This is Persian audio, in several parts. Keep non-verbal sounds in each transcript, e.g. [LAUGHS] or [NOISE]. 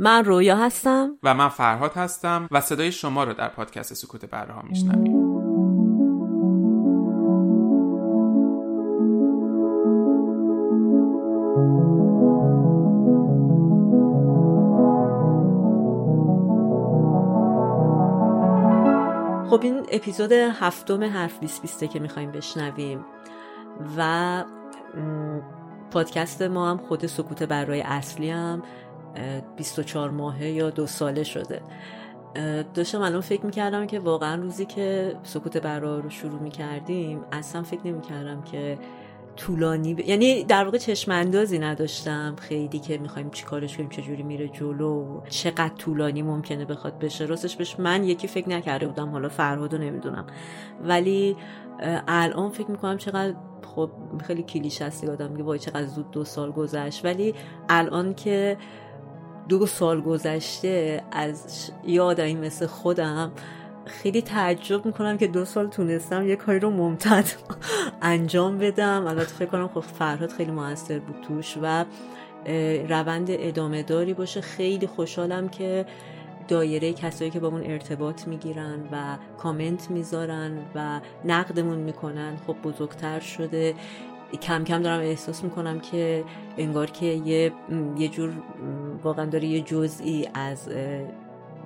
من رویا هستم. و من فرهاد هستم و صدای شما رو در پادکست سکوت بره ها میشنویم خب این اپیزود هفتم حرف بیست بیسته که می‌خوایم بشنویم و پادکست ما هم خود سکوت برای اصلی هم 24 ماهه یا دو ساله شده. داشتم الان فکر می‌کردم که واقعا روزی که سکوت برا رو شروع می‌کردیم اصلا فکر نمی‌کردم که طولانی ب... یعنی در واقع چشم اندازی نداشتم خیلی که می‌خوایم چیکارش کنیم چجوری میره جلو چقدر طولانی ممکنه بخواد بشه. راستش بهش من یکی فکر نکرده بودم حالا فرهادو نمی‌دونم. ولی الان فکر می‌کنم چقدر خب خیلی کلیش هستی آدم میگه وای چقدر زود دو سال گذشت. ولی الان که دو سال گذشته از یادم مثل خودم خیلی تعجب می‌کنم که دو سال تونستم یه کاری رو ممتد [LAUGHS] انجام بدم. البته فکر کنم خب فرهاد خیلی موثر بود توش و روند ادامه داری باشه. خیلی خوشحالم که دایره کسایی که با اون ارتباط می‌گیرن و کامنت می‌ذارن و نقدمون می‌کنن. خب بزرگتر شده. کم کم دارم احساس می‌کنم که انگار که یه, یه جور واقعا داره یه جزئی از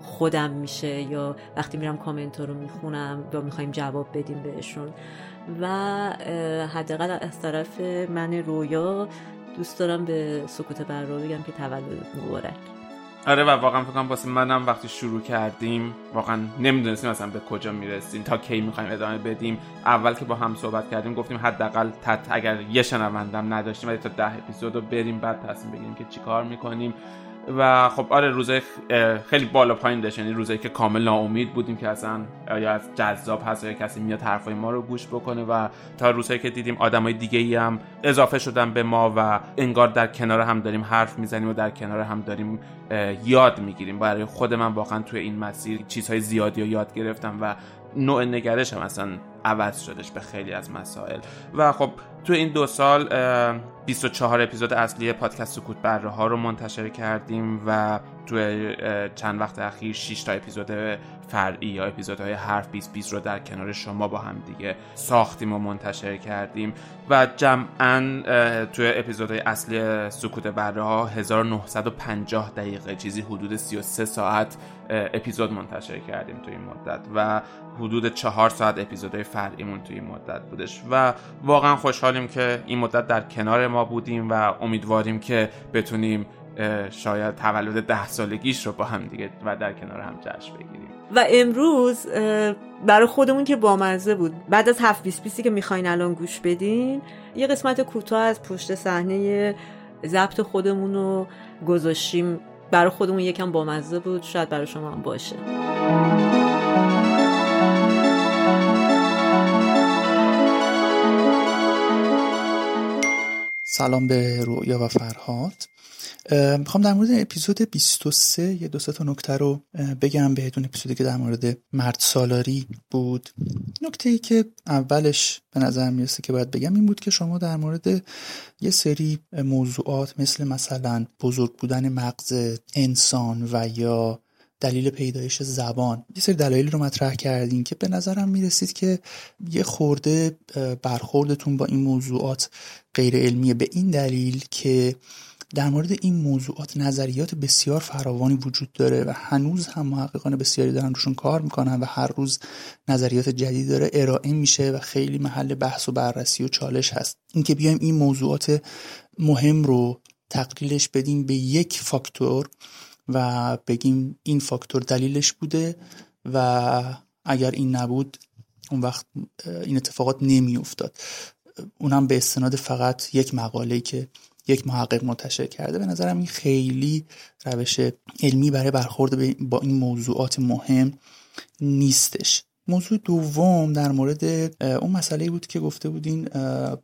خودم میشه یا وقتی میرم کامنت رو می‌خونم یا می‌خوایم جواب بدیم بهشون. و حداقل از طرف من رویا دوست دارم به سکوت بر بگم که تولد مبارک. آره و واقعا فکر کنم واسه منم وقتی شروع کردیم واقعا نمی‌دونستیم مثلا به کجا می‌رسیم تا کی می‌خوایم ادامه بدیم. اول که با هم صحبت کردیم گفتیم حداقل تت اگر یه شنوندم نداشتیم ولی تا ده اپیزود رو بریم بعد تصمیم بگیریم که چیکار می‌کنیم. و خب آره روزه خیلی بالا پایین داشت. یعنی روزایی که کامل ناامید بودیم که اصلا یا از جذاب هست یا کسی میاد حرفای ما رو گوش بکنه و تا روزایی که دیدیم آدمای دیگه ای هم اضافه شدن به ما و انگار در کنار هم داریم حرف می‌زنیم و در کنار هم داریم یاد می‌گیریم. برای خود من واقعا توی این مسیر چیزهای زیادی رو یاد گرفتم و نوع نگرش هم اصلا عوض شدش به خیلی از مسائل. و خب تو این دو سال 24 اپیزود اصلی پادکست سکوت بره ها رو منتشر کردیم و تو چند وقت اخیر 6 تا اپیزود فرعی یا اپیزودهای حرف 20 20 رو در کنار شما با هم دیگه ساختیم و منتشر کردیم و جمعا تو اپیزودهای اصلی سکوت بره ها 1950 دقیقه چیزی حدود 33 ساعت اپیزود منتشر کردیم تو این مدت و حدود 4 ساعت اپیزودهای فرعیمون توی این مدت بودش و واقعا خوشحالیم که این مدت در کنار ما بودیم و امیدواریم که بتونیم شاید تولد ده سالگیش رو با هم دیگه و در کنار هم جشن بگیریم. و امروز برای خودمون که بامزه بود. بعد از هفت بیس بیسی که می‌خواین الان گوش بدین یه قسمت کوتاه از پشت صحنه ضبط خودمون رو گذاشتیم. برای خودمون یکم بامزه بود. شاید برای شما هم باشه. سلام به رویا و فرهاد. می‌خوام در مورد اپیزود 23 یه دو تا نکته رو بگم بهتون اپیزودی که در مورد مرد سالاری بود. نکته ای که اولش به نظر می‌رسه که باید بگم این بود که شما در مورد یه سری موضوعات مثل مثلا بزرگ بودن مغز انسان و یا دلیل پیدایش زبان. یه سری دلایلی رو مطرح کردین که به نظرم می‌رسید که یه خورده برخوردتون با این موضوعات غیر علمیه به این دلیل که در مورد این موضوعات نظریات بسیار فراوانی وجود داره و هنوز هم محققان بسیاری دارن روشون کار می‌کنن و هر روز نظریات جدید داره ارائه میشه و خیلی محل بحث و بررسی و چالش هست. اینکه بیایم این موضوعات مهم رو تقلیلش بدیم به یک فاکتور و بگیم این فاکتور دلیلش بوده و اگر این نبود اون وقت این اتفاقات نمی افتاد اونم به استناد فقط یک مقاله که یک محقق منتشر کرده. به نظرم این خیلی روش علمی برای برخورد با این موضوعات مهم نیستش. موضوع دوم در مورد اون مسئله بود که گفته بودین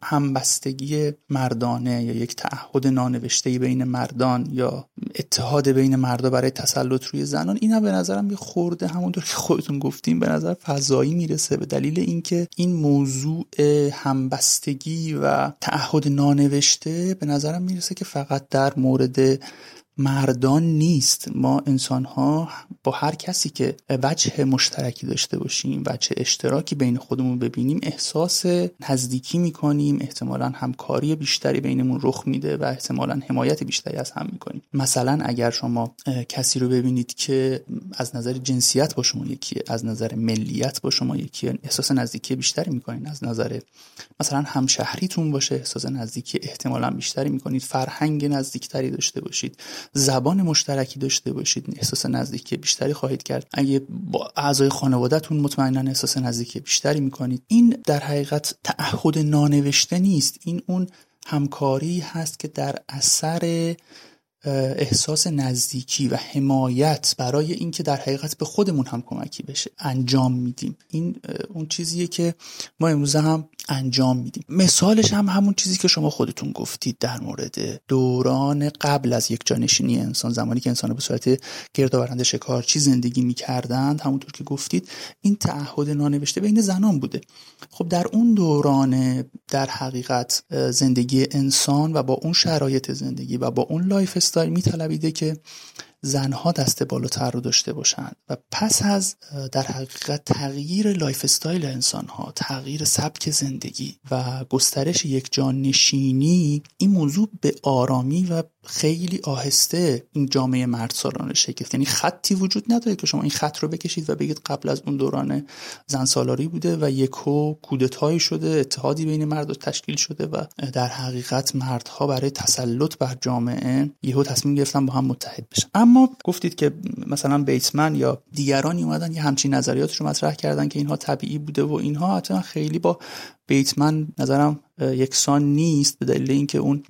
همبستگی مردانه یا یک تعهد نانوشته بین مردان یا اتحاد بین مردا برای تسلط روی زنان. اینا به نظرم یه خورده همونطور که خودتون گفتیم به نظر فضایی می‌رسه. به دلیل اینکه این موضوع همبستگی و تعهد نانوشته به نظرم می‌رسه که فقط در مورد مردان نیست. ما انسان ها با هر کسی که وجه مشترکی داشته باشیم وجه اشتراکی بین خودمون ببینیم احساس نزدیکی می‌کنیم. احتمالا همکاری بیشتری بینمون رخ میده و احتمالا حمایت بیشتری از هم می‌کنیم. مثلا اگر شما کسی رو ببینید که از نظر جنسیت با شما یکیه از نظر ملیت با شما یکیه احساس نزدیکی بیشتری می‌کنین از نظر مثلا همشهریتون باشه احساس نزدیکی احتمالا بیشتری می‌کنید فرهنگ نزدیکتری داشته باشید زبان مشترکی داشته باشید احساس نزدیکی خواهید کرد. اگه با اعضای خانوادهتون مطمئنا احساس نزدیکی بیشتری می‌کنید این در حقیقت تعهد نانوشته نیست. این اون همکاری هست که در اثر احساس نزدیکی و حمایت برای اینکه در حقیقت به خودمون هم کمکی بشه انجام میدیم. این اون چیزیه که ما امروز هم انجام میدیم. مثالش هم همون چیزی که شما خودتون گفتید در مورد دوران قبل از یک جانشینی انسان زمانی که انسان به صورت گردآورنده شکارچی زندگی می‌کردند همونطور که گفتید این تعهد نانوشته بین زنان بوده. خب در اون دوران در حقیقت زندگی انسان و با اون شرایط زندگی و با اون lifestyle میطلبیده که زنها دست بالاتر رو داشته باشند و پس از در حقیقت تغییر lifestyle انسان ها تغییر سبک زندگی و گسترش یکجانشینی این موضوع به آرامی و خیلی آهسته این جامعه مرد سالانه شکل یعنی خطی وجود نداره که شما این خط رو بکشید و بگید قبل از اون دوران زن سالاری بوده و یکو کودتایی شده اتحادی بین مرد تشکیل شده و در حقیقت مردها برای تسلط بر جامعه یهو تصمیم گرفتن با هم متحد بشن. اما گفتید که مثلا بیتمن یا دیگرانی اومدن یه همچین نظریات رو مطرح کردن که اینها طبیعی بوده و اینها حتی خیلی با بیتمن نظرم یکسان نیست به دلیل اینکه اون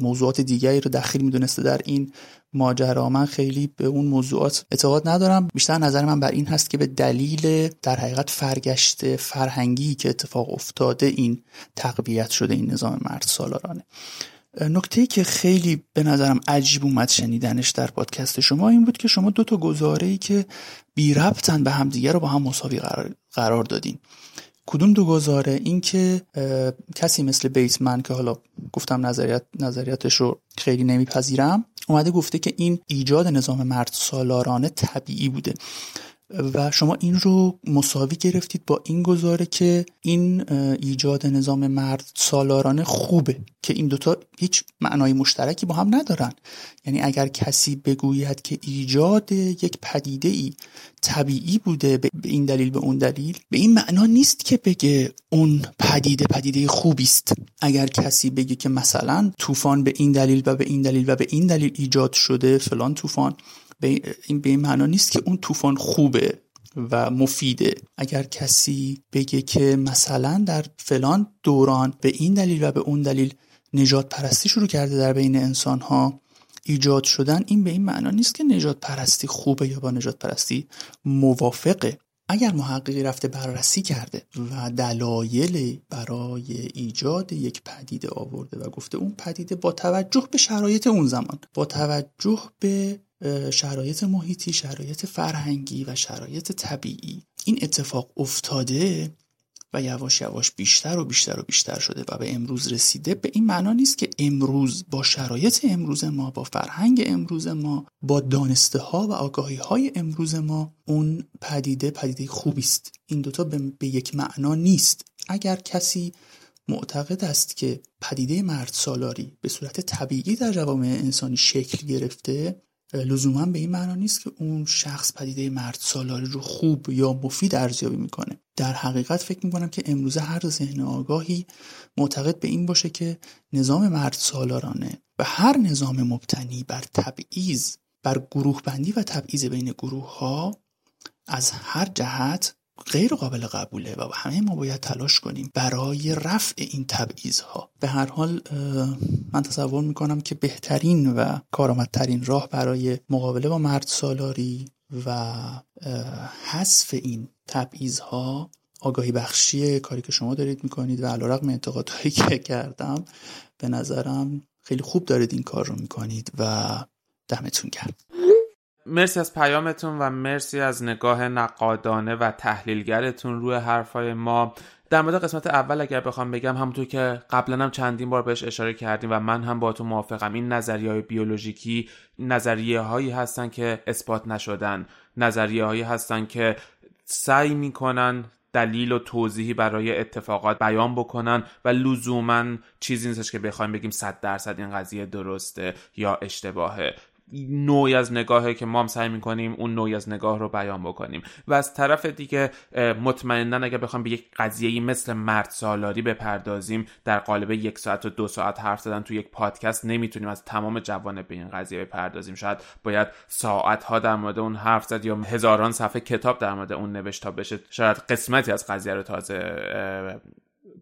موضوعات دیگری رو دخیل می‌دونسته در این ماجرا. من خیلی به اون موضوعات اعتقاد ندارم. بیشتر نظر من بر این هست که به دلیل در حقیقت فرگشت فرهنگی که اتفاق افتاده این تقویت شده این نظام مرد سالارانه. نکته که خیلی به نظرم عجیب اومد شنیدنش در پادکست شما این بود که شما دو تا گزاره ای که بی ربطن به همدیگه رو با هم مساوی قرار, قرار دادین. کدوم دو گزاره؟ این که کسی مثل بیتمن که حالا گفتم نظریت نظریاتش رو خیلی نمیپذیرم اومده گفته که این ایجاد نظام مرد سالارانه طبیعی بوده. و شما این رو مساوی گرفتید با این گزاره که این ایجاد نظام مرد سالارانه خوبه که این دوتا هیچ معنای مشترکی با هم ندارن. یعنی اگر کسی بگوید که ایجاد یک پدیده ای طبیعی بوده به این دلیل به اون دلیل به این معنا نیست که بگه اون پدیده پدیده خوبی است اگر کسی بگه که مثلا طوفان به این دلیل و به این دلیل و به این دلیل ایجاد شده فلان طوفان این به این معنا نیست که اون طوفان خوبه و مفیده. اگر کسی بگه که مثلا در فلان دوران به این دلیل و به اون دلیل نجات پرستی شروع کرده در بین انسان ها ایجاد شدن این به این معنا نیست که نجات پرستی خوبه یا با نجات پرستی موافقه. اگر محققی رفته بررسی کرده و دلایل برای ایجاد یک پدیده آورده و گفته اون پدیده با توجه به شرایط اون زمان با توجه به شرایط محیطی شرایط فرهنگی و شرایط طبیعی. این اتفاق افتاده و یواش یواش بیشتر و بیشتر و بیشتر شده و به امروز رسیده. به این معنا نیست که امروز با شرایط امروز ما با فرهنگ امروز ما با دانسته ها و آگاهی های امروز ما اون پدیده پدیده خوبی است. این دوتا به یک معنا نیست. اگر کسی معتقد است که پدیده مرد سالاری به صورت طبیعی در جوامع انسانی شکل گرفته لزوما به این معنا نیست که اون شخص پدیده مرد سالاری رو خوب یا مفید ارزیابی می‌کنه. در حقیقت فکر می‌کنم که امروزه هر ذهن آگاهی معتقد به این باشه که نظام مرد سالارانه و هر نظام مبتنی بر تبعیض بر گروه بندی و تبعیض بین گروه ها از هر جهت غیر قابل قبوله و همه ما باید تلاش کنیم برای رفع این تبعیض ها به هر حال من تصور می‌کنم که بهترین و کارآمدترین راه برای مقابله با مرد سالاری و حذف این تبعیض ها آگاهی بخشی کاری که شما دارید می‌کنید و علیرغم انتقادهایی که کردم به نظرم خیلی خوب دارید این کار رو می‌کنید و دمتون گرم. مرسی از پیامتون و مرسی از نگاه نقادانه و تحلیلگرتون روی حرفای ما. در مورد قسمت اول اگر بخوام بگم همونطور که قبلا هم چندین بار بهش اشاره کردیم و من هم با تو موافقم این نظریه های بیولوژیکی نظریه هایی هستن که اثبات نشدن. نظریه هایی هستن که سعی می‌کنن دلیل و توضیحی برای اتفاقات بیان بکنن و لزوما چیزی نیستش که بخوایم بگیم صد درصد این قضیه درسته یا اشتباهه. نوعی از نگاهی که ما هم سعی می‌کنیم اون نوعی از نگاه رو بیان بکنیم. و از طرف دیگه مطمئنا اگر بخوام به یک قضیه مثل مرد سالاری بپردازیم در قالب یک ساعت و دو ساعت حرف زدن تو یک پادکست نمی‌تونیم از تمام جوانب به این قضیه بپردازیم. شاید باید ساعت ها در مورد اون حرف زد یا هزاران صفحه کتاب در مورد اون نوشت بشه. شاید قسمتی از قضیه رو تازه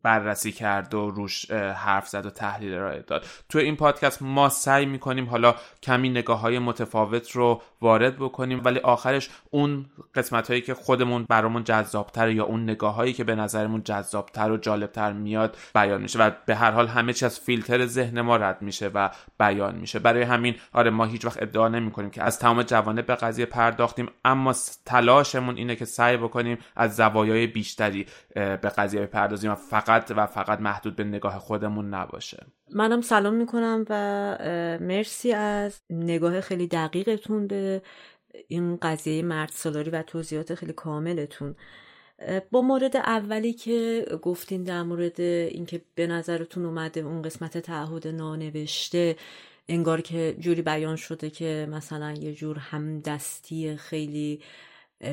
بررسی کرد و روش حرف زد و تحلیل ارائه داد. تو این پادکست ما سعی می‌کنیم حالا کمی نگاه های متفاوت رو وارد بکنیم ولی آخرش اون قسمت هایی که خودمون برامون جذابتر یا اون نگاه هایی که به نظرمون جذابتر و جالبتر میاد بیان میشه و به هر حال همه چی از فیلتر ذهن ما رد میشه و بیان میشه. برای همین آره ما هیچ وقت ادعا نمی کنیم که از تمام جوانب به قضیه پرداختیم اما تلاشمون اینه که سعی بکنیم از زوایای بیشتری به قضیه بپردازیم و فقط و فقط محدود به نگاه خودمون نباشه. منم سلام می‌کنم و مرسی از نگاه خیلی دقیقتون به این قضیه مرد سالاری و توضیحات خیلی کاملتون. با مورد اولی که گفتین در مورد اینکه به نظرتون اومده اون قسمت تعهد نانوشته انگار که جوری بیان شده که مثلا یه جور همدستی خیلی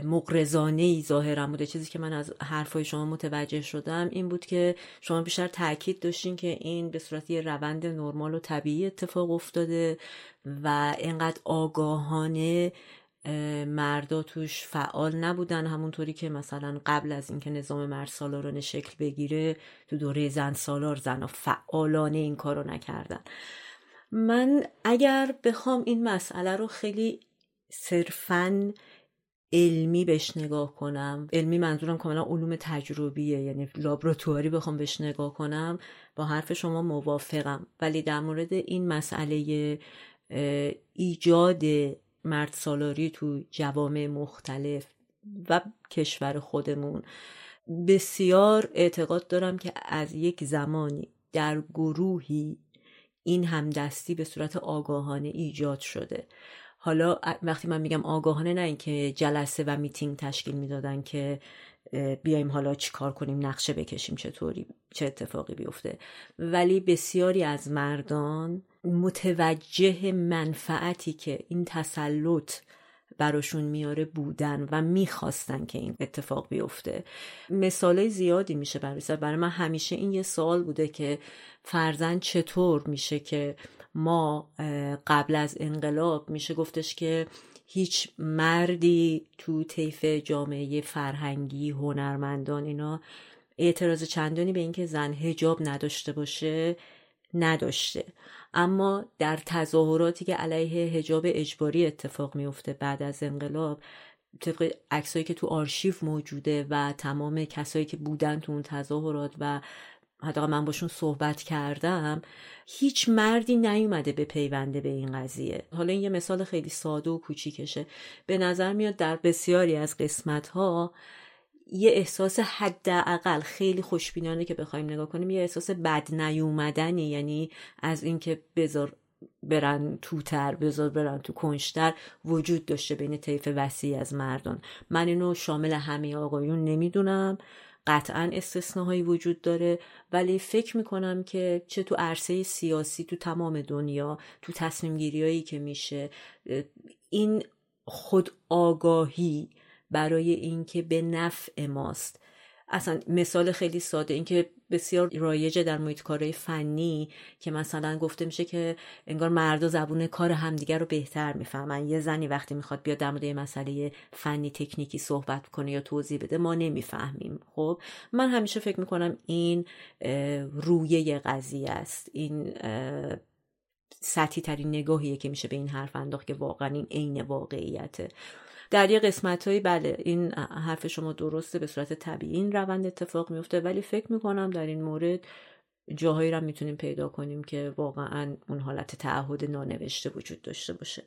مقرزانه ای ظاهرا بوده. چیزی که من از حرفای شما متوجه شدم این بود که شما بیشتر تاکید داشتین که این به صورت یه روند نرمال و طبیعی اتفاق افتاده و اینقدر آگاهانه مردا توش فعال نبودن. همونطوری که مثلا قبل از اینکه نظام مرد سالارانه شکل بگیره تو دوره زن سالار زن فعالانه این کارو نکردن. من اگر بخوام این مسئله رو خیلی صرفاً علمی بهش نگاه کنم. علمی منظورم کاملا علوم تجربیه یعنی لابراتواری بخوام بهش نگاه کنم با حرف شما موافقم. ولی در مورد این مسئله ایجاد مرد سالاری تو جوامع مختلف و کشور خودمون بسیار اعتقاد دارم که از یک زمانی در گروهی این همدستی به صورت آگاهانه ایجاد شده. حالا وقتی من میگم آگاهانه نه اینکه جلسه و میتینگ تشکیل می‌دادن که بیایم حالا چی کار کنیم نقشه بکشیم چطوری چه اتفاقی بیفته. ولی بسیاری از مردان متوجه منفعتی که این تسلط براشون میاره بودن و می‌خواستن که این اتفاق بیفته. مثال زیادی میشه برای برای من همیشه این یه سوال بوده که فرزن چطور میشه که ما قبل از انقلاب میشه گفتش که هیچ مردی تو طیف جامعه فرهنگی هنرمندان اینا اعتراض چندانی به اینکه زن هجاب نداشته باشه نداشته. اما در تظاهراتی که علیه هجاب اجباری اتفاق میفته بعد از انقلاب طبق عکسایی که تو آرشیو موجوده و تمام کسایی که بودن تو اون تظاهرات و حتی من باشون صحبت کردم هیچ مردی نیومده به پیونده به این قضیه. حالا این یه مثال خیلی ساده و کوچیکشه. به نظر میاد در بسیاری از قسمت ها یه احساس حداقل خیلی خوشبینانه که بخوایم نگاه کنیم یه احساس بد نیومدنی. یعنی از اینکه بذار برن توتر بذار برن تو کنشتر وجود داشته بین طیف وسیع از مردان. من اینو شامل همه آقایون نمی‌دونم. قطعا استثناهایی وجود داره. ولی فکر می‌کنم که چه تو عرصه سیاسی تو تمام دنیا تو تصمیم گیری که میشه این خود آگاهی برای اینکه به نفع ماست. اصلا مثال خیلی ساده اینکه بسیار رایجه در محیط کارهای فنی که مثلا گفته میشه که انگار مردا زبون کار همدیگر رو بهتر می‌فهمن. یه زنی وقتی می‌خواد بیاد در مورد مسئله فنی تکنیکی صحبت کنه یا توضیح بده ما نمی‌فهمیم. خب من همیشه فکر می‌کنم این رویه قضیه است. این سطحی ترین نگاهیه که میشه به این حرف انداخت که واقعا این عین واقعیته. در یه قسمت هایی بله این حرف شما درسته به صورت طبیعی این روند اتفاق میفته ولی فکر می‌کنم در این مورد جاهایی رو می‌تونیم پیدا کنیم که واقعا اون حالت تعهد نانوشته وجود داشته باشه.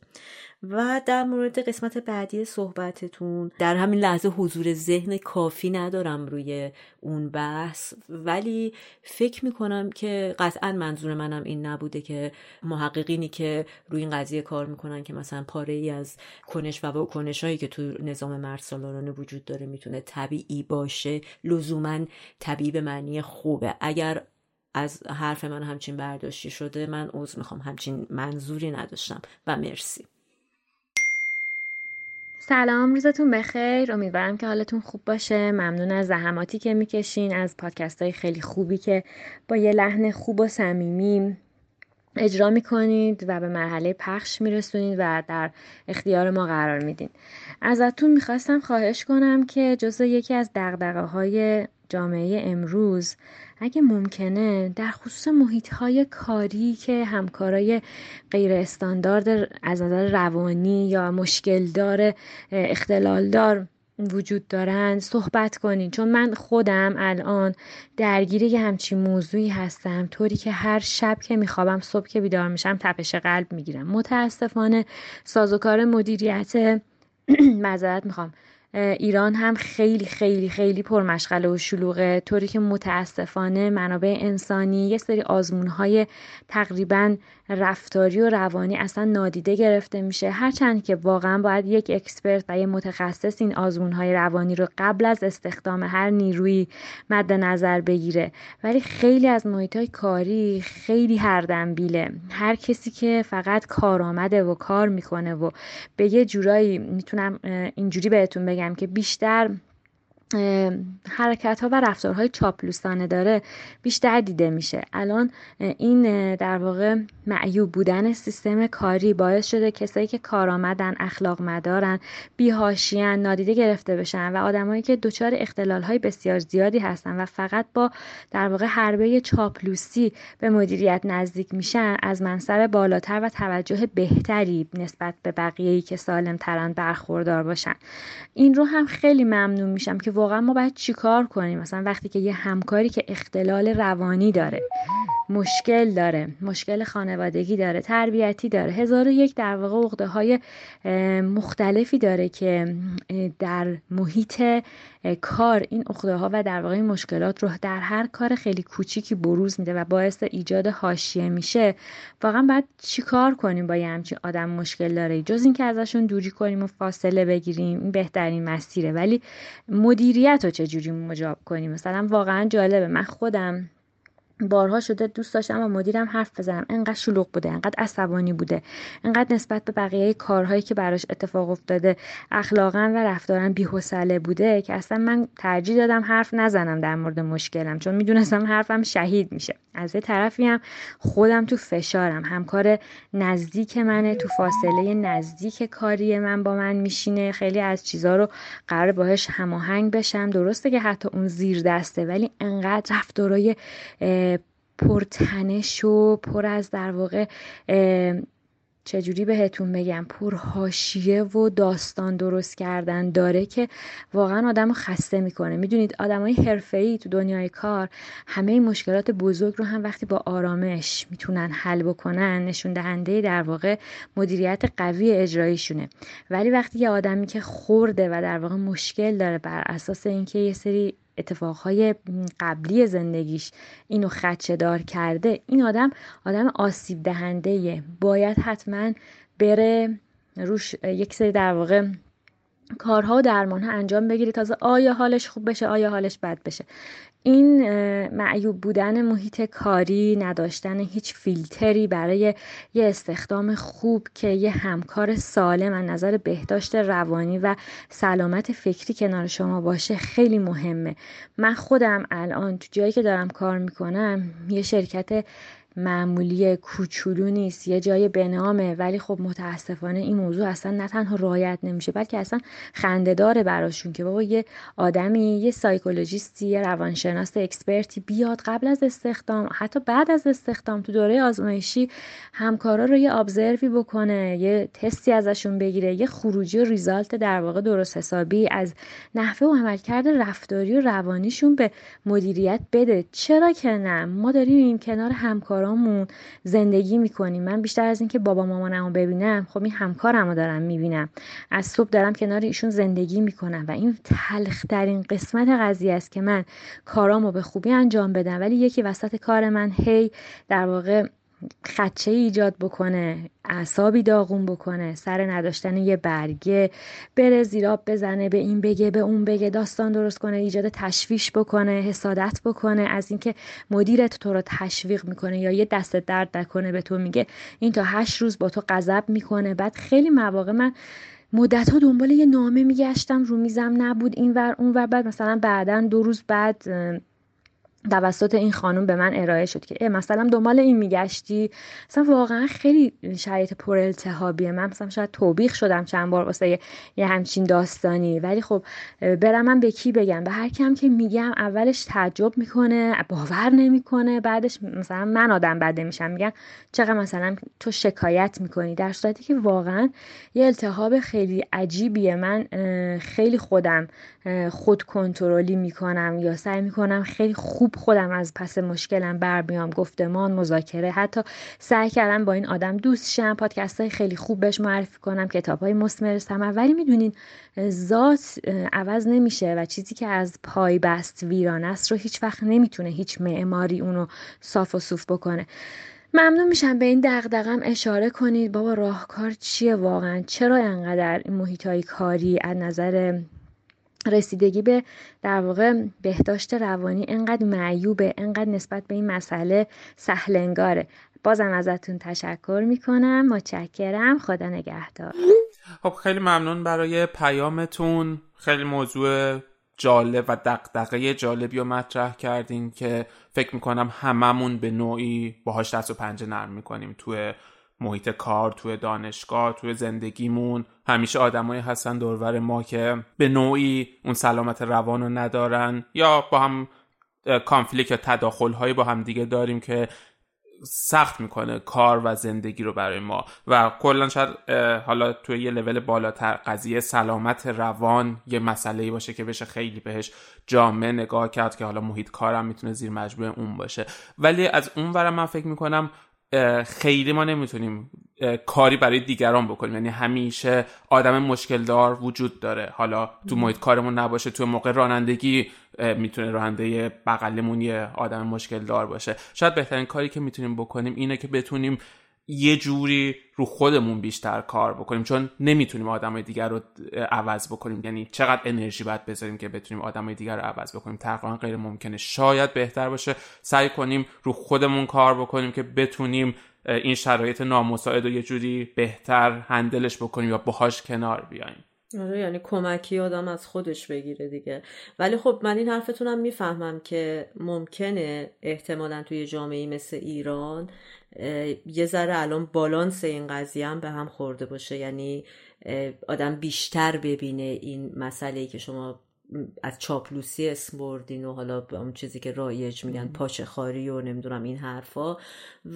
و در مورد قسمت بعدی صحبتتون در همین لحظه حضور ذهن کافی ندارم روی اون بحث ولی فکر می‌کنم که قطعا منظور منم این نبوده که محققینی که روی این قضیه کار می‌کنن که مثلا پاره ای از کنش و کنش هایی که تو نظام مرد وجود داره می‌تونه طبیعی باشه لزوما طبیعی به معنی خوبه. اگر از حرف من همچین برداشتی شده من عوض می‌خوام. همچین منظوری نداشتم. و مرسی. سلام روزتون بخیر. امیدوارم که حالتون خوب باشه. ممنون از زحماتی که می‌کشین از پادکست های خیلی خوبی که با یه لحن خوب و صمیمی اجرا می‌کنید و به مرحله پخش میرسونید و در اختیار ما قرار میدین. ازتون می‌خواستم خواهش کنم که جزو یکی از دقدقه های جامعه امروز. اگه ممکنه در خصوص محیط های کاری که همکارای غیر استاندارد از نظر روانی یا مشکل دار اختلال دار وجود دارن صحبت کنین. چون من خودم الان درگیر یه همچین موضوعی هستم. طوری که هر شب که میخوابم صبح که بیدار میشم تپش قلب می‌گیرم. متاسفانه سازوکار مدیریت [CLEARS THROAT] معذرت می‌خوام. ایران هم خیلی خیلی خیلی پرمشغله و شلوغه. طوری که متاسفانه منابع انسانی یه سری آزمون های تقریبا رفتاری و روانی اصلا نادیده گرفته میشه. هرچند که واقعا باید یک اکسپرت و یه متخصص این آزمون های روانی رو قبل از استخدام هر نیروی مد نظر بگیره. ولی خیلی از محیط های کاری خیلی هر دنبیله هر کسی که فقط کار آمده و کار می‌کنه و به یه جورایی می‌تونم اینجوری بهتون بگم که بیشتر حرکت ها و رفتارهای چاپلوسانه داره بیشتر دیده میشه. الان این در واقع معیوب بودن سیستم کاری باعث شده کسایی که کارآمدن اخلاق مدارن بیهاشیان نادیده گرفته بشن و آدمایی که دچار اختلال های بسیار زیادی هستن و فقط با در واقع حربه چاپلوسی به مدیریت نزدیک میشن از منصب بالاتر و توجه بهتری نسبت به بقیه‌ای که سالم ترن برخوردار باشن. این رو هم خیلی ممنون میشم که واقعا ما باید چیکار کنیم؟ مثلا وقتی که یه همکاری که اختلال روانی داره مشکل داره مشکل خانوادگی داره تربیتی داره هزار و یک در واقع عقده های مختلفی داره که در محیط کار این عقده ها و در واقع مشکلات رو در هر کار خیلی کوچیکی بروز میده و باعث ایجاد حاشیه میشه. واقعا باید چیکار کنیم با یه همچین آدم مشکل داره؟ جز اینکه ازشون دوری کنیم و فاصله بگیریم این بهترین مسیره. ولی مدیریت رو چجوری مجاب کنیم؟ مثلا واقعا جالبه. من خودم بارها شده دوست داشتم و مدیرم حرف بزنم. انقدر شلوغ بوده انقدر عصبانی بوده انقدر نسبت به بقیه کارهایی که براش اتفاق افتاده اخلاقا و رفتارا بی‌حوصله بوده که اصلا من ترجیح دادم حرف نزنم در مورد مشکلم چون می‌دونستم حرفم شهید میشه. از یه طرفی هم خودم تو فشارم. همکار نزدیک منه تو فاصله نزدیک کاری من با من میشینه. خیلی از چیزها رو قرار باهش هماهنگ بشم. درسته که حتی اون زیر دسته ولی انقدر رفتارای پرتنش و پر از در واقع چجوری بهتون بگم پر حاشیه و داستان درست کردن داره که واقعا آدم خسته می‌کنه. می‌دونید آدمای حرفه‌ای تو دنیای کار همه این مشکلات بزرگ رو هم وقتی با آرامش می‌تونن حل بکنن نشون دهنده در واقع مدیریت قوی اجراییشونه ولی وقتی یه آدمی که خورده و در واقع مشکل داره بر اساس اینکه یه سری اتفاقهای قبلی زندگیش اینو خدشه دار کرده این آدم آدم آسیب دهنده باید حتما بره روش یک سری در واقع کارها و درمان ها انجام بگیره تازه آیا حالش خوب بشه آیا حالش بد بشه. این معیوب بودن محیط کاری نداشتن هیچ فیلتری برای یه استخدام خوب که یه همکار سالم از نظر بهداشت روانی و سلامت فکری کنار شما باشه خیلی مهمه. من خودم الان تو جایی که دارم کار می‌کنم یه شرکت معمولی کوچولو نیست یه جای بنامه. ولی خب متاسفانه این موضوع اصلا نه تنها رعایت نمیشه بلکه اصلا خنده داره براشون که بابا یه آدمی یه psychologist ی یه روانشناس expert ی بیاد قبل از استخدام حتی بعد از استخدام تو دوره آزمایشی همکارا رو یه observe ی بکنه یه تستی ازشون بگیره یه خروجی و result در واقع درست حسابی از نحوه و عملکرد رفتاری و روانیشون به مدیریت بده. چرا که نه؟ ما داریم این کنار همکارامون زندگی می‌کنیم. من بیشتر از اینکه بابا مامانمو ببینم خب این همکارمو دارم می‌بینم. از صبح دارم کنار ایشون زندگی می‌کنم و این تلخترین قسمت قضیه است که من کارامو به خوبی انجام بدم. ولی یکی وسط کار من هی در واقع خدچه ایجاد بکنه اعصابی داغون بکنه سر نداشتن یه برگه بره زیراب بزنه به این بگه به اون بگه داستان درست کنه ایجاد تشویش بکنه حسادت بکنه از اینکه مدیرت تو رو تشویق می‌کنه یا یه دست درد نکنه به تو میگه این تا هشت روز با تو غضب می‌کنه. بعد خیلی مواقع من مدت ها دنبال یه نامه میگشتم رو میزم نبود این ور اون ور بعد مثلا بعدا دو روز بعد توسط این خانم به من ارائه شد که مثلا دنبال این میگشتی؟ مثلا واقعا خیلی شرایط پر التهابیه من مثلا شاید توبیخ شدم چند بار واسه یه همچین داستانی. ولی خب برم من به کی بگم؟ به هر کم که میگم اولش تعجب می‌کنه باور نمی‌کنه بعدش مثلا من آدم بده میشم میگم چقدر مثلا تو شکایت می‌کنی؟ در صورتی که واقعا یه التهاب خیلی عجیبیه. من خیلی خودم خود کنترلی می‌کنم یا سعی می‌کنم خیلی خوب خودم از پس مشکلم بر بیام گفتمان مذاکره حتی سعی کردم با این آدم دوست شم. پادکست های خیلی خوب بهش معرفی کنم. کتاب های مثمر ثمر ولی می‌دونین ذات عوض نمیشه و چیزی که از پای بست ویران است رو هیچ وقت نمی‌تونه هیچ معماری اونو صاف و صوف بکنه. ممنون میشم به این دغدغم اشاره کنید. بابا راهکار چیه واقعا؟ چرا انقدر محیط های کاری از نظر رسیدگی به در واقع بهداشت روانی انقدر معیوبه انقدر نسبت به این مسئله سهلنگاره بازم ازتون تشکر می‌کنم. متشکرم. خدا نگهدار. خب خیلی ممنون برای پیامتون. خیلی موضوع جالب و دقدقه جالبی رو مطرح کردین که فکر می‌کنم هممون به نوعی باهاش دست و پنجه نرم می‌کنیم توی محیط کار توی دانشگاه توی زندگیمون. همیشه آدمایی هستن دورور ما که به نوعی اون سلامت روان رو ندارن یا با هم کانفلیکت یا تداخل هایی با هم دیگه داریم که سخت می‌کنه کار و زندگی رو برای ما. و کلا شاید حالا توی یه لول بالاتر قضیه سلامت روان یه مسئله باشه که بشه خیلی بهش جامعه نگاه کرد که حالا محیط کارم می‌تونه زیر مجموعه اون باشه. ولی از اون ورم من فکر می‌کنم خیلی ما نمی‌تونیم کاری برای دیگران بکنیم. یعنی همیشه آدم مشکل دار وجود داره. حالا تو محیط کارمون نباشه تو موقع رانندگی می‌تونه راننده بغلمون یه آدم مشکل دار باشه. شاید بهترین کاری که می‌تونیم بکنیم اینه که بتونیم یه جوری رو خودمون بیشتر کار بکنیم چون نمی‌تونیم آدمای دیگر رو عوض بکنیم. یعنی چقدر انرژی باید بذاریم که بتونیم آدمای دیگر رو عوض بکنیم. تقریبا غیر ممکنه. شاید بهتر باشه سعی کنیم رو خودمون کار بکنیم که بتونیم این شرایط نامساعد رو یه جوری بهتر هندلش بکنیم یا باهاش کنار بیایم آره یعنی کمکی آدم از خودش بگیره دیگه. ولی خب من این حرفتونم می‌فهمم که ممکنه احتمالا توی جامعه مثل ایران یه ذره الان بالانس این قضیه هم به هم خورده باشه. یعنی آدم بیشتر ببینه این مسئله ای که شما از چاپلوسی اسم بردین و حالا به اون چیزی که رایج میگن پاچه خاری و نمی‌دونم این حرفا.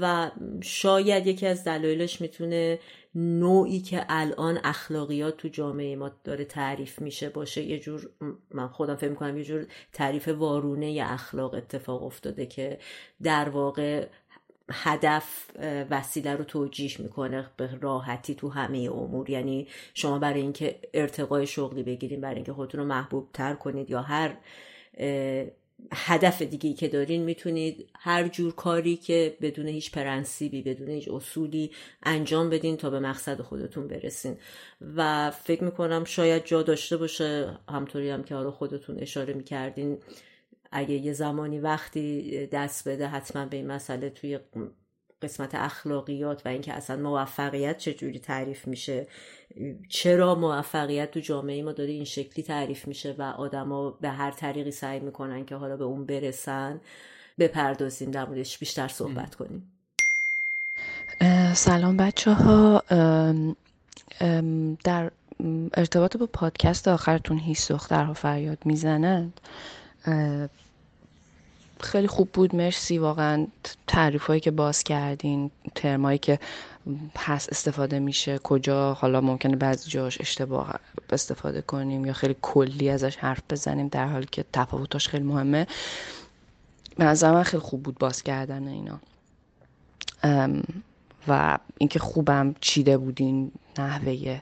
و شاید یکی از دلایلش می‌تونه نوعی که الان اخلاقیات تو جامعه ما داره تعریف میشه باشه. یه جور من خودم فکر می‌کنم یه جور تعریف وارونه ی اخلاق اتفاق افتاده که در واقع هدف وسیله رو توجیح می‌کنه به راحتی تو همه امور. یعنی شما برای اینکه ارتقای شغلی بگیرین برای اینکه خودتون رو محبوب تر کنید یا هر هدف دیگه که دارین می‌تونید هر جور کاری که بدون هیچ پرنسیبی بدون هیچ اصولی انجام بدین تا به مقصد خودتون برسین. و فکر می‌کنم شاید جا داشته باشه همطوری هم که حالا خودتون اشاره می‌کردین اگه یه زمانی وقتی دست بده حتما به این مسئله توی قسمت اخلاقیات و اینکه اصلا موفقیت چجوری تعریف میشه چرا موفقیت تو جامعه ما داره این شکلی تعریف میشه و آدما به هر طریقی سعی می‌کنن که حالا به اون برسن بپردازیم در موردش بیشتر صحبت کنیم. سلام بچه ها در ارتباط با پادکست آخرتون هیچ دخترها فریاد می‌زنند. خیلی خوب بود. مرسی واقعا تعریف هایی که باز کردین ترمایی که پس استفاده میشه کجا حالا ممکنه بعضی جاش اشتباه استفاده کنیم یا خیلی کلی ازش حرف بزنیم در حالی که تفاوتاش خیلی مهمه. به من خیلی خوب بود باز کردن اینا. و اینکه خوبم چیده بودین نحوه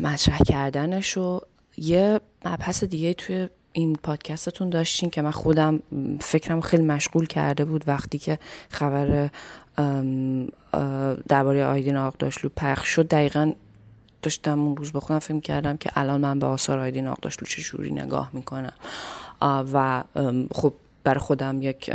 مطرح کردنش و یه مبحث دیگه توی این پادکستتون داشتین که من خودم فکرم خیلی مشغول کرده بود وقتی که خبر درباره آیدین آقداشلو پخش شد. دقیقا داشتم اون روز با خودم فکر کردم که الان من به آثار آیدین آقداشلو چجوری نگاه می‌کنم. و خب برای خودم یک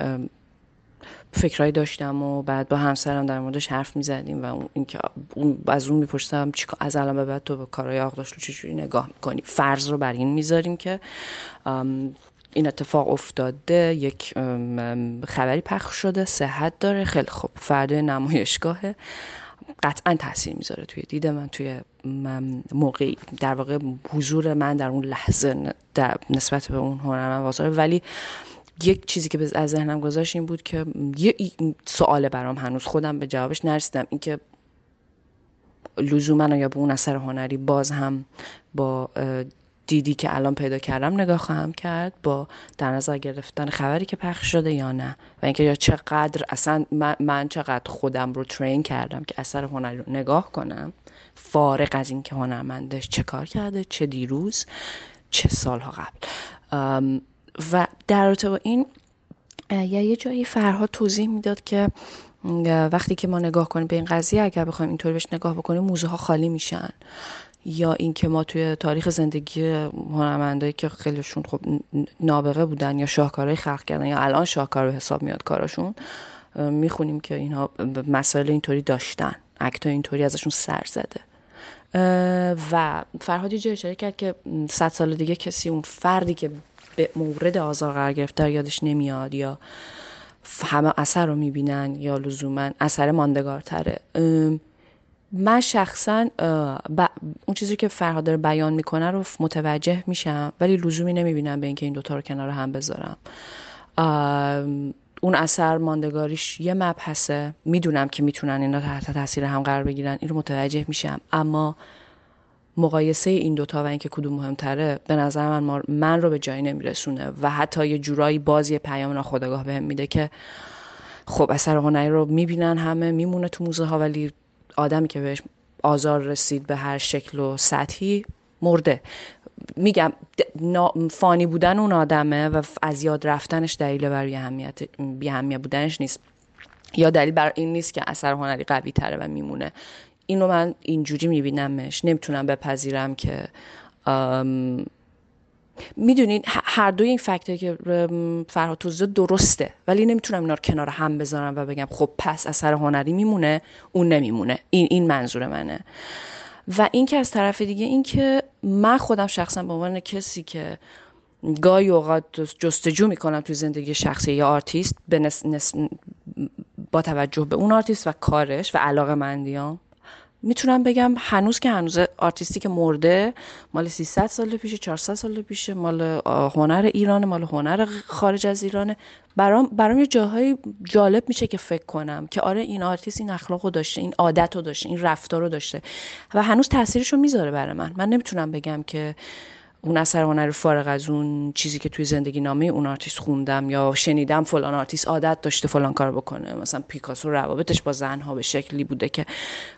فکرهایی داشتم و بعد با همسرم در موردش حرف می‌زدیم و اینکه اون از اون میپرسیدم از الان به بعد تو به کارهای آقداشلو چجوری نگاه می‌کنی؟ فرض رو بر این می‌ذاریم که این اتفاق افتاده یک خبری پخش شده صحت داره خیلی خوب. فردا نمایشگاهه. قطعا تاثیر می‌ذاره توی دید من توی موقعی. در واقع حضور من در اون لحظه در نسبت به اون هنرمند واسه ولی یک چیزی که از ذهنم گذاشت این بود که یه سوال برام هنوز خودم به جوابش نرسیدم. اینکه لزوما یا به اون اثر هنری باز هم با دیدی که الان پیدا کردم نگاه خواهم کرد با در نظر گرفتن خبری که پخش شده یا نه. و اینکه یا چقدر اصلا من, چقدر خودم رو ترین کردم که اثر هنری رو نگاه کنم. فارغ از اینکه هنرمندش چه کار کرده چه دیروز چه سالها قبل. و در رابطه با این یا یه جایی فرها توضیح می‌داد که وقتی که ما نگاه کنیم به این قضیه اگر بخوایم اینطوری بهش نگاه بکنیم موزه ها خالی میشن. یا اینکه ما توی تاریخ زندگی هنرمندایی که خیلیشون خب نابغه بودن یا شاهکارهای خلق کردن یا الان شاهکار به حساب میاد کارشون می‌خونیم که اینها مسائل اینطوری داشتن. اکتا اینطوری ازشون سر زده. و فرهادی جای اشاره کرد که صد سال دیگه کسی اون فردی که به مورد آزار قرار گرفته یادش نمیاد یا همه اثر رو می‌بینن یا لزوما اثر ماندگارتره. من شخصا اون چیزی که فرهاد داره بیان می‌کنه رو متوجه میشم ولی لزومی نمی‌بینم به اینکه این دوتا رو کنار هم بذارم. اون اثر ماندگاریش یه مبحثه. می‌دونم که می‌تونن اینا تحت تاثیر هم قرار بگیرن این رو متوجه میشم. اما مقایسه این دوتا و اینکه کدوم مهمتره به نظر من من رو به جایی نمیرسونه و حتی یه جورایی بازی پیام ناخودآگاه بهم میده که خب اثر هنری رو می‌بینن همه میمونه تو موزه ها ولی آدمی که بهش آزار رسید به هر شکل و سطحی مرده. میگم فانی بودن اون آدمه و از یاد رفتنش دلیل برای اهمیت بی بودنش نیست. یا دلیل بر این نیست که اثر هنری قوی تره و میمونه. اینو من اینجوری میبینمش. نمی‌تونم بپذیرم که می‌دونین هر دوی این fact ایی که فرهاد توزیده درسته ولی نمی‌تونم اینا رو کنار هم بذارم و بگم خب پس اثر هنری میمونه اون نمیمونه. این این منظور منه. و این که از طرف دیگه این که من خودم شخصا به عنوان کسی که گاهی اوقات جستجو می‌کنم توی زندگی شخصی یا آرتیست به با توجه به اون آرتیست و کارش و علاقه مندیام می‌تونم بگم هنوز که هنوز آرتیستی که مرده مال 300 سال پیشه 400 سال پیشه مال هنر ایران مال هنر خارج از ایرانه. برام برام یه جاهای جالب میشه که فکر کنم که آره این آرتیست این اخلاق داشته این عادت داشته این رفتار رو داشته و هنوز تاثیرش رو می‌ذاره برای من. من نمی‌تونم بگم که اون اثر هنری فارغ از اون چیزی که توی زندگی نامه اون آرتیست خوندم یا شنیدم فلان آرتیست عادت داشته فلان کار بکنه. مثلا پیکاسو روابطش با زنها به شکلی بوده که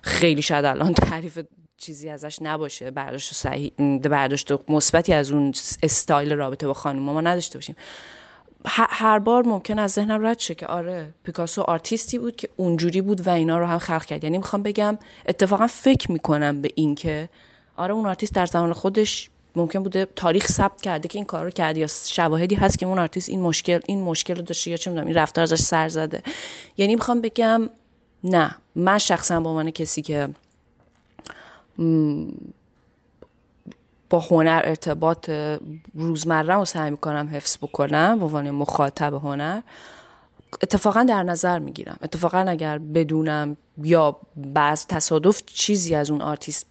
خیلی شاید الان [LAUGHS] تعریف چیزی ازش نباشه. برداشت صحیح برداشت مثبتی از اون استایل رابطه با خانم ها نداشته باشیم. هر بار ممکن از ذهنم رد شه که آره پیکاسو آرتیستی بود که اونجوری بود و اینا رو هم خلق کرد. یعنی می‌خوام بگم اتفاقا فکر می‌کنم به این که آره اون آرتیست در زمان خودش ممکن بوده تاریخ ثبت کرده که این کار رو کرده یا شواهدی هست که اون آرتیست این مشکل این مشکل رو داشته یا چه می‌دونم این رفتار ازش سر زده. یعنی می‌خوام بگم نه. من شخصا به عنوان کسی که با هنر ارتباط روزمره رو سعی می‌کنم حفظ بکنم به عنوان مخاطب هنر اتفاقا در نظر می‌گیرم. اتفاقا اگر بدونم یا بعض تصادف چیزی از اون آرتیست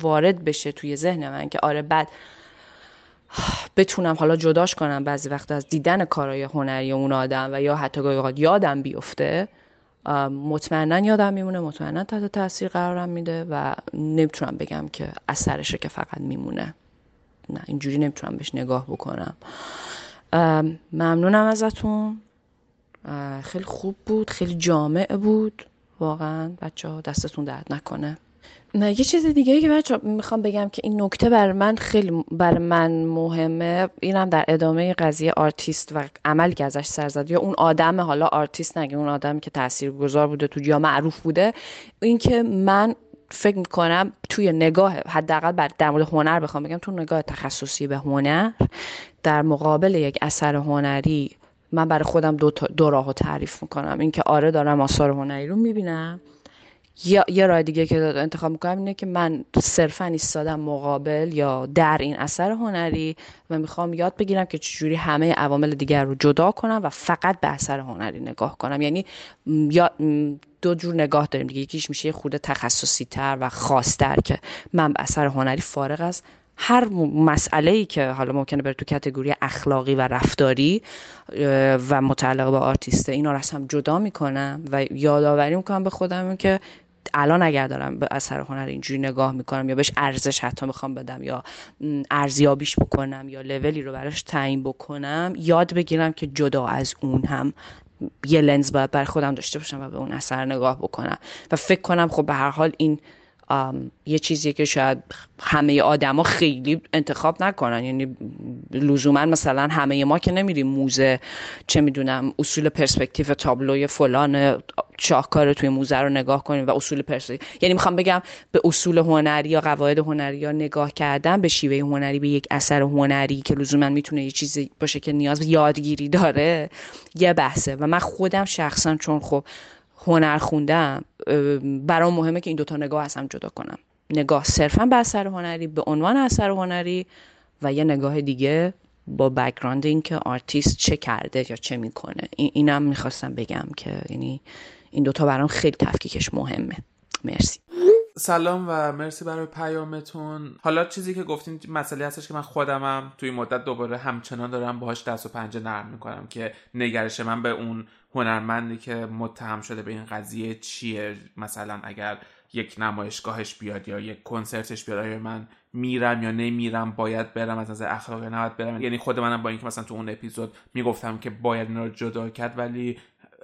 وارد بشه توی ذهن من که آره بعد بتونم حالا جداش کنم بعضی وقت از دیدن کارهای هنری اون آدم و یا حتی گاهی یادم بیفته مطمئنا یادم میمونه مطمئنا تحت تاثیر قرارم میده و نمی‌تونم بگم که اثرشه که فقط میمونه. نه اینجوری نمی‌تونم بهش نگاه بکنم. ممنونم ازتون. خیلی خوب بود خیلی جامع بود. واقعا بچه ها دستتون درد نکنه. یه چیز دیگه ای که بچه می‌خوام بگم که این نکته بر من خیلی بر من مهمه. اینم در ادامه قضیه آرتیست و عملی که ازش سر زد. یا اون آدم حالا آرتیست نگه اون آدمی که تاثیرگذار بوده تو جامعه معروف بوده. اینکه من فکر می‌کنم توی نگاه حداقل در مورد هنر بخوام بگم تو نگاه تخصصی به هنر در مقابل یک اثر هنری من برای خودم دو, دو راه تعریف می‌کنم. اینکه آره دارم آثار هنری رو می‌بینم. یا یه راه دیگه که انتخاب می‌کنم اینه که من صرفا ایستادم مقابل یا در این اثر هنری و می‌خوام یاد بگیرم که چجوری همه عوامل دیگر رو جدا کنم و فقط به اثر هنری نگاه کنم. یعنی یا دو جور نگاه داریم دیگه. یکیش میشه خود تخصصی تر و خاصتر که من به اثر هنری فارغ از هر مسئله ای که حالا ممکنه بره تو کتگوری اخلاقی و رفتاری و متعلق به آرتیسته اینا رو هم جدا می‌کنم و یادآوری می‌کنم به خودم که الان اگر دارم به اثر هنر اینجوری نگاه می‌کنم یا بهش ارزش حتی می‌خوام بدم یا ارزیابیش بکنم یا لولی رو براش تعیین بکنم یاد بگیرم که جدا از اون هم یه لنز باید برای خودم داشته باشم و به اون اثر نگاه بکنم. و فکر کنم خب به هر حال این یه چیزی که شاید همه آدما خیلی انتخاب نکنن. یعنی لزوما مثلا همه ما که نمیریم موزه چه می‌دونم اصول پرسپکتیو تابلوی فلان شاهکار توی موزه رو نگاه کنیم و اصول پرسپکتیو یعنی می‌خوام بگم به اصول هنری یا قواعد هنری یا نگاه کردن به شیوه هنری به یک اثر هنری که لزوما می‌تونه یه چیزی باشه که نیاز به یادگیری داره یه بحثه. و من خودم شخصا چون خب هنر خوندم برام مهمه که این دوتا نگاه از هم جدا کنم. نگاه صرفا به اثر هنری به عنوان اثر هنری و یه نگاه دیگه با background این که آرتیست چه کرده یا چه می‌کنه. این اینم می‌خواستم بگم که یعنی این دوتا برام خیلی تفکیکش مهمه. مرسی. سلام و مرسی برای پیامتون. حالا چیزی که گفتین مسئله هستش که من خودمم توی مدت دوباره همچنان دارم باهاش دست و پنجه نرم می‌کنم که نگرش من به اون هنرمندی که متهم شده به این قضیه چیه؟ مثلا اگر یک نمایشگاهش بیاد یا یک کنسرتش بیاد آیا من میرم یا نمیرم؟ باید برم از نظر اخلاقی نباید برم؟ یعنی خود منم با اینکه مثلا تو اون اپیزود می‌گفتم که باید اینا رو جدا کرد ولی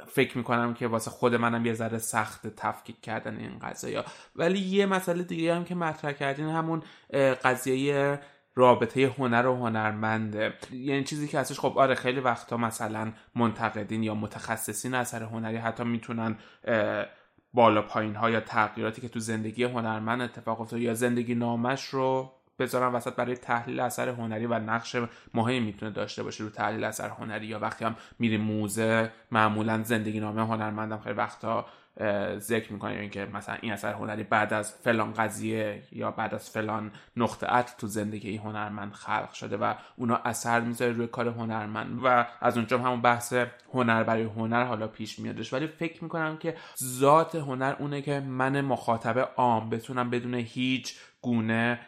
فکر می‌کنم که واسه خود منم یه ذره سخت تفکیک کردن این قضايا ولی یه مسئله دیگه هم که مطرح کردین همون قضیه رابطه هنر و هنرمنده. یعنی چیزی که هستش خب آره خیلی وقتا مثلا منتقدین یا متخصصین اثر هنری حتی می‌تونن بالا پایین ها یا تغییراتی که تو زندگی هنرمند اتفاق افتاده یا زندگی نامش رو بذارم وسط برای تحلیل اثر هنری و نقش مهمی می‌تونه داشته باشه رو تحلیل اثر هنری. یا وقتی هم میری موزه معمولا زندگی نامه هنرمندم خیلی وقتا ذکر می‌کنه اینکه مثلا این اثر هنری بعد از فلان قضیه یا بعد از فلان نقطه عطف تو زندگی هنرمند خلق شده و اونا اثر می‌ذاره روی کار هنرمند. و از اونجا همون بحث هنر برای هنر حالا پیش میادش. ولی فکر می‌کنم که ذات هنر اونه که من مخاطب عام بتونم بدون هیچ گونه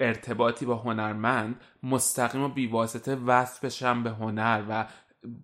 ارتباطی با هنرمند مستقیم و بیواسطه وصل بشم به هنر و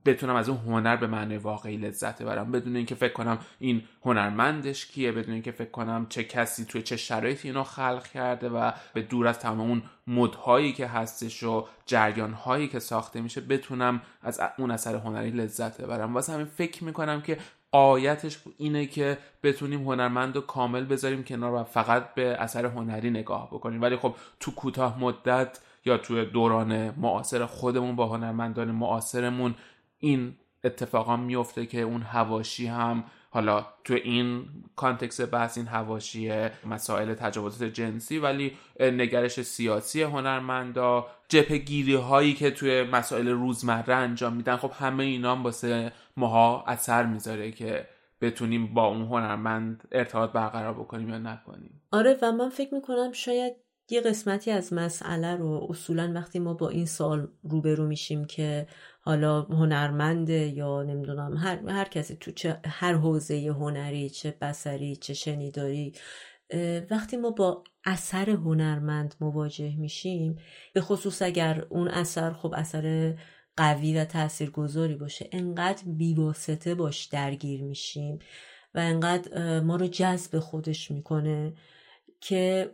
بتونم از اون هنر به معنی واقعی لذت ببرم. بدون اینکه فکر کنم این هنرمندش کیه بدون اینکه فکر کنم چه کسی توی چه شرایطی اینو خلق کرده و به دور از تمام اون مدهایی که هستش و جریانهایی که ساخته میشه بتونم از اون اثر هنری لذت ببرم. واسه همین فکر می‌کنم که آیتش اینه که بتونیم هنرمند رو کامل بذاریم کنار و فقط به اثر هنری نگاه بکنیم. ولی خب تو کوتاه مدت یا توی دوران معاصر خودمون با هنرمندان معاصرمون این اتفاقا میفته که اون هواشی هم حالا تو این کانتکس بحث این هواشی مسائل تجاوزات جنسی ولی نگرش سیاسی هنرمندا جپگیری هایی که توی مسائل روزمره انجام میدن خب همه اینا هم واسه ماها اثر می‌ذاره که بتونیم با اون هنرمند ارتباط برقرار بکنیم یا نکنیم. آره و من فکر می‌کنم شاید یه قسمتی از مسئله رو اصولا وقتی ما با این سال روبرو میشیم که حالا هنرمنده یا نمی‌دونم هر, هر کسی تو چه هر حوزه هنری چه بسری چه شنیداری وقتی ما با اثر هنرمند مواجه میشیم به خصوص اگر اون اثر خب اثر قوی و تاثیرگذاری باشه انقدر بیواسطه باش درگیر میشیم و انقدر ما رو جذب خودش می‌کنه که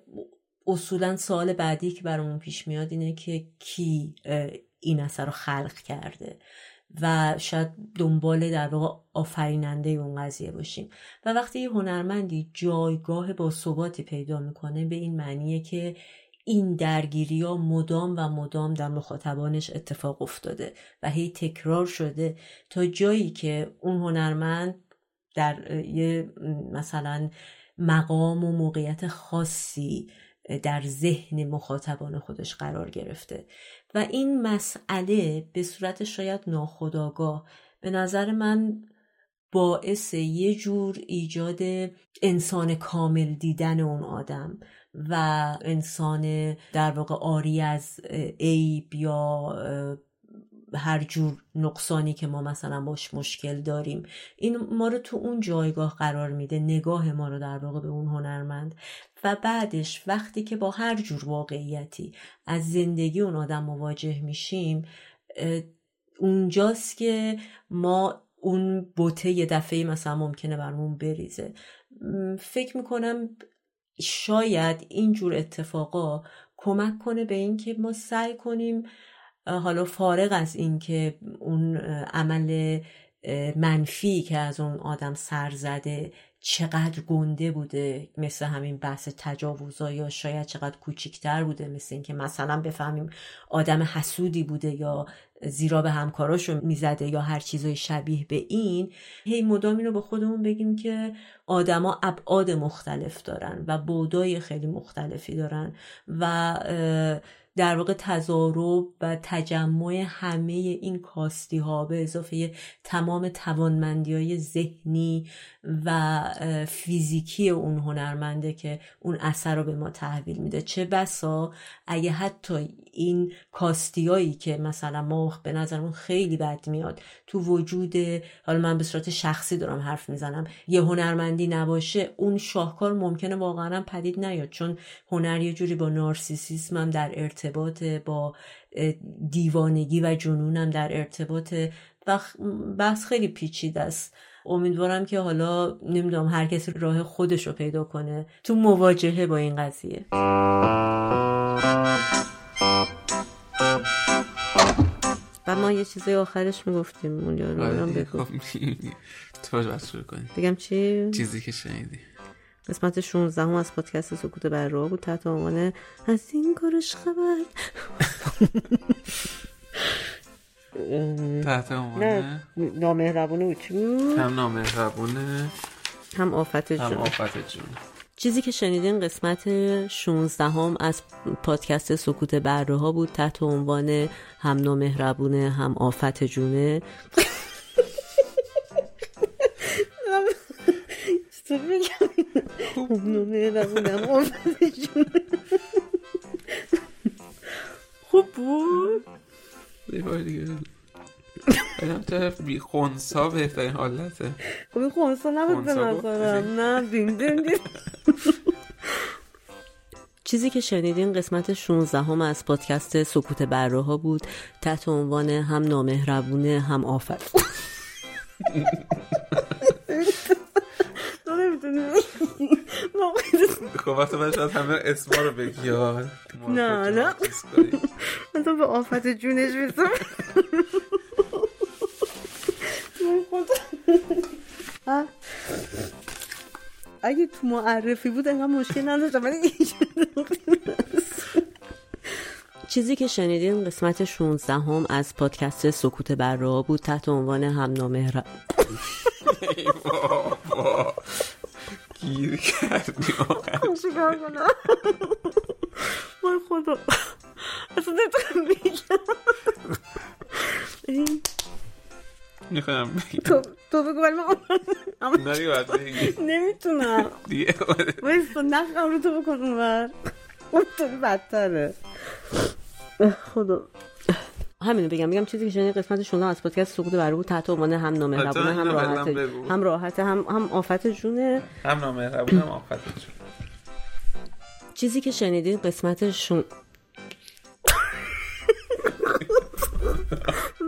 اصولا سال بعدی که برامون پیش میاد اینه که کی این اثر رو خلق کرده و شاید دنبال در واقع آفریننده اون قضیه باشیم. و وقتی یه هنرمندی جایگاه با ثباتی پیدا می‌کنه به این معنیه که این درگیری ها مدام و مدام در مخاطبانش اتفاق افتاده و هی تکرار شده تا جایی که اون هنرمند در یه مثلا مقام و موقعیت خاصی در ذهن مخاطبان خودش قرار گرفته. و این مسئله به صورت شاید ناخودآگاه به نظر من باعث یه جور ایجاد انسان کامل دیدن اون آدم و انسان در واقع آری از عیب یا هر جور نقصانی که ما مثلا باش مشکل داریم این ما رو تو اون جایگاه قرار میده نگاه ما رو در واقع به اون هنرمند. و بعدش وقتی که با هر جور واقعیتی از زندگی اون آدم مواجه میشیم اونجاست که ما اون بوته یه دفعه مثلا ممکنه برمون بریزه. فکر می‌کنم شاید اینجور اتفاقا کمک کنه به اینکه ما سعی کنیم حالا فارغ از اینکه اون عمل منفی که از اون آدم سر زده چقدر گنده بوده مثل همین بحث تجاوزا یا شاید چقدر کوچیکتر بوده مثل اینکه مثلا بفهمیم آدم حسودی بوده یا زیرا به همکاراشو می‌زده یا هر چیزای شبیه به این هی مدام اینو به خودمون بگیم که آدما ابعاد مختلف دارن و بودای خیلی مختلفی دارن و در واقع تضارب و تجمع همه این کاستی ها به اضافه تمام توانمندی های ذهنی و فیزیکی اون هنرمنده که اون اثر رو به ما تحویل میده. چه بسا اگه حتی این کاستیایی که مثلا ما به نظرمون خیلی بد میاد تو وجود حالا من به صورت شخصی دارم حرف می‌زنم یه هنرمندی نباشه اون شاهکار ممکنه واقعا پدید نیاد. چون هنر یه جوری با نارسیسیسم هم در ارتباط با دیوانگی و جنونم در ارتباط و بحث خیلی پیچیده است. امیدوارم که حالا نمی‌دونم هر کسی راه خودش رو پیدا کنه تو مواجهه با این قضیه. و ما یه چیزی آخرش می‌گفتیم اون رو بگو. [LAUGHS] تو شروع کنیم. بگم چی؟ چیزی که شنیدی. قسمت 16 هم از پادکست سکوت بر راه بود. تحت عنوان از این کارش خبر. [LAUGHS] تحت عنوان نامهربونه بود؟ هم نامهربونه. هم آفت جون. هم آفت جون. چیزی که شنیدین قسمت 16 هم از پادکست سکوت بره ها بود. تحت عنوان هم نامهربونه هم آفت جونه. تو بگم نامهربونه هم آفت جونه خوب بود دیگه بدم طرف بی خونسا بهترین حالته خب خونسا نبود به نظرم نه دین دین دین چیزی که شنیدین قسمت 16 هم از پادکست سکوت بره ها بود. تحت عنوان هم نامهربونه هم آفت [LAUGHS] خب وقتی من شاید همه اسما رو بگی نه نه. مثلا به آفت جونش بیرسم اگه تو معرفی بود انقدر مشکل نداشتم ولی چیزی که شنیدین قسمت 16 هم از پادکست سکوت بر بود تحت عنوان هم نامهر گیر کردی چیکار کنم؟ وای خدا. اصلا نمی‌تونم بگم. می‌خوام تو تو بگو ولی من نری باید بگی. نمی‌تونم. دیگه وایستا نخم رو تو بکن اونور. بدتره. خدا. همینو بگم. میگم چیزی که شنید قسمت 16 از پادکست سقوط بر بود تحت عنوان هم نامهربونه هم راحت هم راحت هم هم آفت جونه هم نامهربونه هم آفت جونه چیزی که شنیدین قسمت شون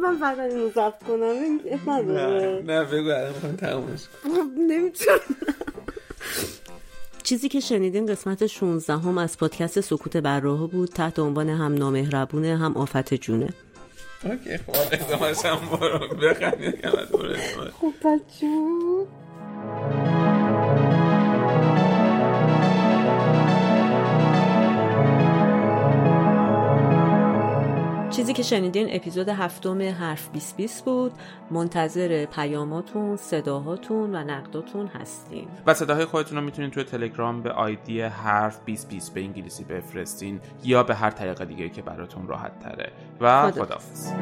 من بعد اینو ضبط کنم. نه نه بگو الان تمومش نمی‌تونم. چیزی که شنیدین قسمت 16 هم از پادکست سکوت بر راه بود تحت عنوان هم نامهربونه هم آفت جونه. اوکی خب ادامهش هم برو. بخندید که خب بچه چیزی که شنیدین اپیزود هفتم حرف 2020 بود. منتظر پیاماتون صداهاتون و نقداتون هستیم و صداهای خودتون رو می‌تونید توی تلگرام به آیدی حرف 2020 به انگلیسی بفرستین یا به هر طریق دیگه که براتون راحت تره. و خدافز